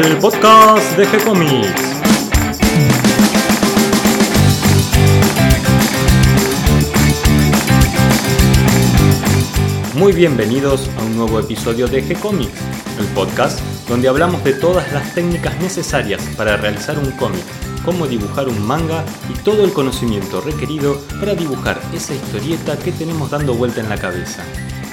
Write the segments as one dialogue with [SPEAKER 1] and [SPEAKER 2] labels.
[SPEAKER 1] el podcast de G-Comics. Muy bienvenidos a un nuevo episodio de G-Comics, el podcast donde hablamos de todas las técnicas necesarias para realizar un cómic, cómo dibujar un manga y todo el conocimiento requerido para dibujar esa historieta que tenemos dando vuelta en la cabeza.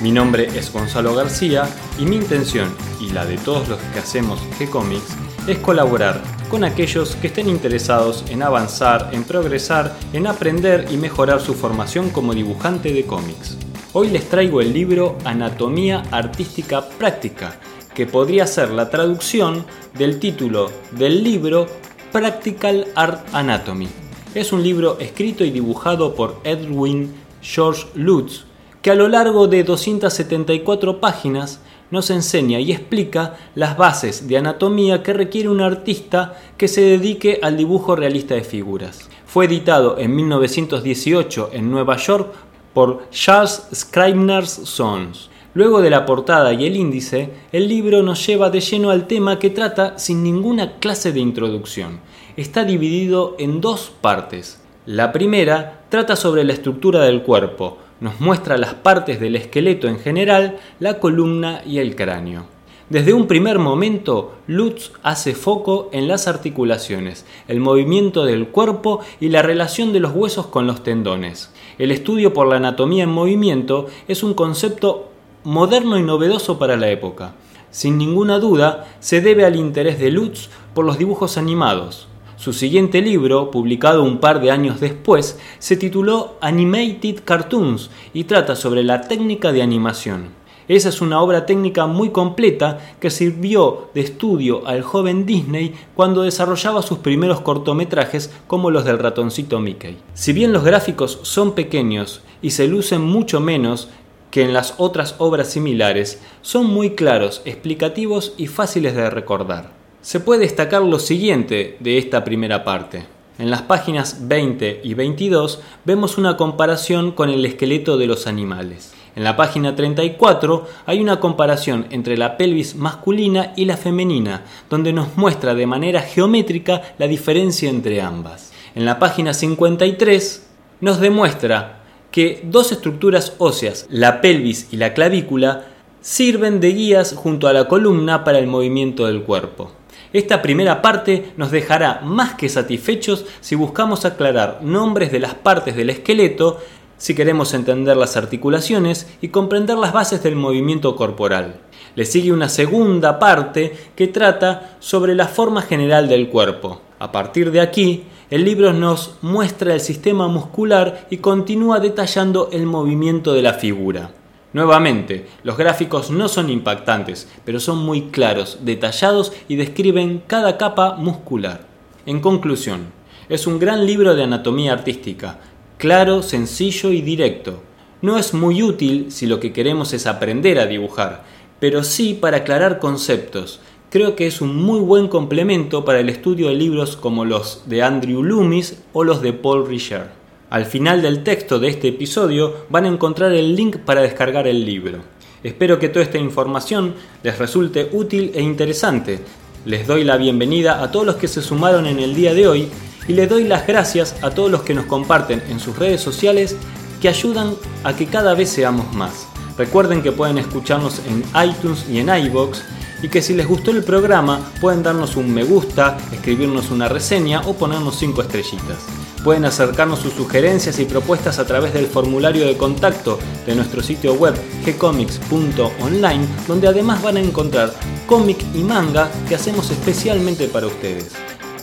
[SPEAKER 1] Mi nombre es Gonzalo García y mi intención, y la de todos los que hacemos G-Comics, es colaborar con aquellos que estén interesados en avanzar, en progresar, en aprender y mejorar su formación como dibujante de cómics. Hoy les traigo el libro Anatomía Artística Práctica, que podría ser la traducción del título del libro Practical Art Anatomy. Es un libro escrito y dibujado por Edwin George Lutz, que a lo largo de 274 páginas nos enseña y explica las bases de anatomía que requiere un artista que se dedique al dibujo realista de figuras. Fue editado en 1918 en Nueva York por Charles Scribner's Sons. Luego de la portada y el índice, el libro nos lleva de lleno al tema que trata sin ninguna clase de introducción. Está dividido en dos partes. La primera trata sobre la estructura del cuerpo, nos muestra las partes del esqueleto en general, la columna y el cráneo. Desde un primer momento, Lutz hace foco en las articulaciones, el movimiento del cuerpo y la relación de los huesos con los tendones. El estudio por la anatomía en movimiento es un concepto moderno y novedoso para la época. Sin ninguna duda, se debe al interés de Lutz por los dibujos animados. Su siguiente libro, publicado un par de años después, se tituló Animated Cartoons y trata sobre la técnica de animación. Esa es una obra técnica muy completa que sirvió de estudio al joven Disney cuando desarrollaba sus primeros cortometrajes como los del ratoncito Mickey. Si bien los gráficos son pequeños y se lucen mucho menos que en las otras obras similares, son muy claros, explicativos y fáciles de recordar. Se puede destacar lo siguiente de esta primera parte. En las páginas 20 y 22 vemos una comparación con el esqueleto de los animales. En la página 34 hay una comparación entre la pelvis masculina y la femenina, donde nos muestra de manera geométrica la diferencia entre ambas. En la página 53 nos demuestra que dos estructuras óseas, la pelvis y la clavícula, sirven de guías junto a la columna para el movimiento del cuerpo. Esta primera parte nos dejará más que satisfechos si buscamos aclarar nombres de las partes del esqueleto, si queremos entender las articulaciones y comprender las bases del movimiento corporal. Le sigue una segunda parte que trata sobre la forma general del cuerpo. A partir de aquí, el libro nos muestra el sistema muscular y continúa detallando el movimiento de la figura. Nuevamente, los gráficos no son impactantes, pero son muy claros, detallados y describen cada capa muscular. En conclusión, es un gran libro de anatomía artística, claro, sencillo y directo. No es muy útil si lo que queremos es aprender a dibujar, pero sí para aclarar conceptos. Creo que es un muy buen complemento para el estudio de libros como los de Andrew Loomis o los de Paul Richard. Al final del texto de este episodio van a encontrar el link para descargar el libro. Espero que toda esta información les resulte útil e interesante. Les doy la bienvenida a todos los que se sumaron en el día de hoy y les doy las gracias a todos los que nos comparten en sus redes sociales que ayudan a que cada vez seamos más. Recuerden que pueden escucharnos en iTunes y en iBox y que si les gustó el programa pueden darnos un me gusta, escribirnos una reseña o ponernos 5 estrellitas. Pueden acercarnos sus sugerencias y propuestas a través del formulario de contacto de nuestro sitio web gcomics.online, donde además van a encontrar cómic y manga que hacemos especialmente para ustedes.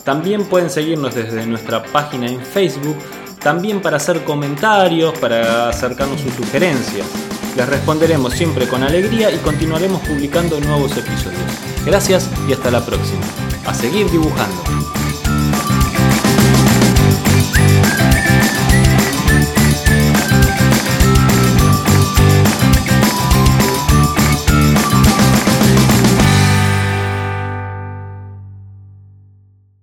[SPEAKER 1] También pueden seguirnos desde nuestra página en Facebook, también para hacer comentarios, para acercarnos sus sugerencias. Les responderemos siempre con alegría y continuaremos publicando nuevos episodios. Gracias y hasta la próxima. A seguir dibujando.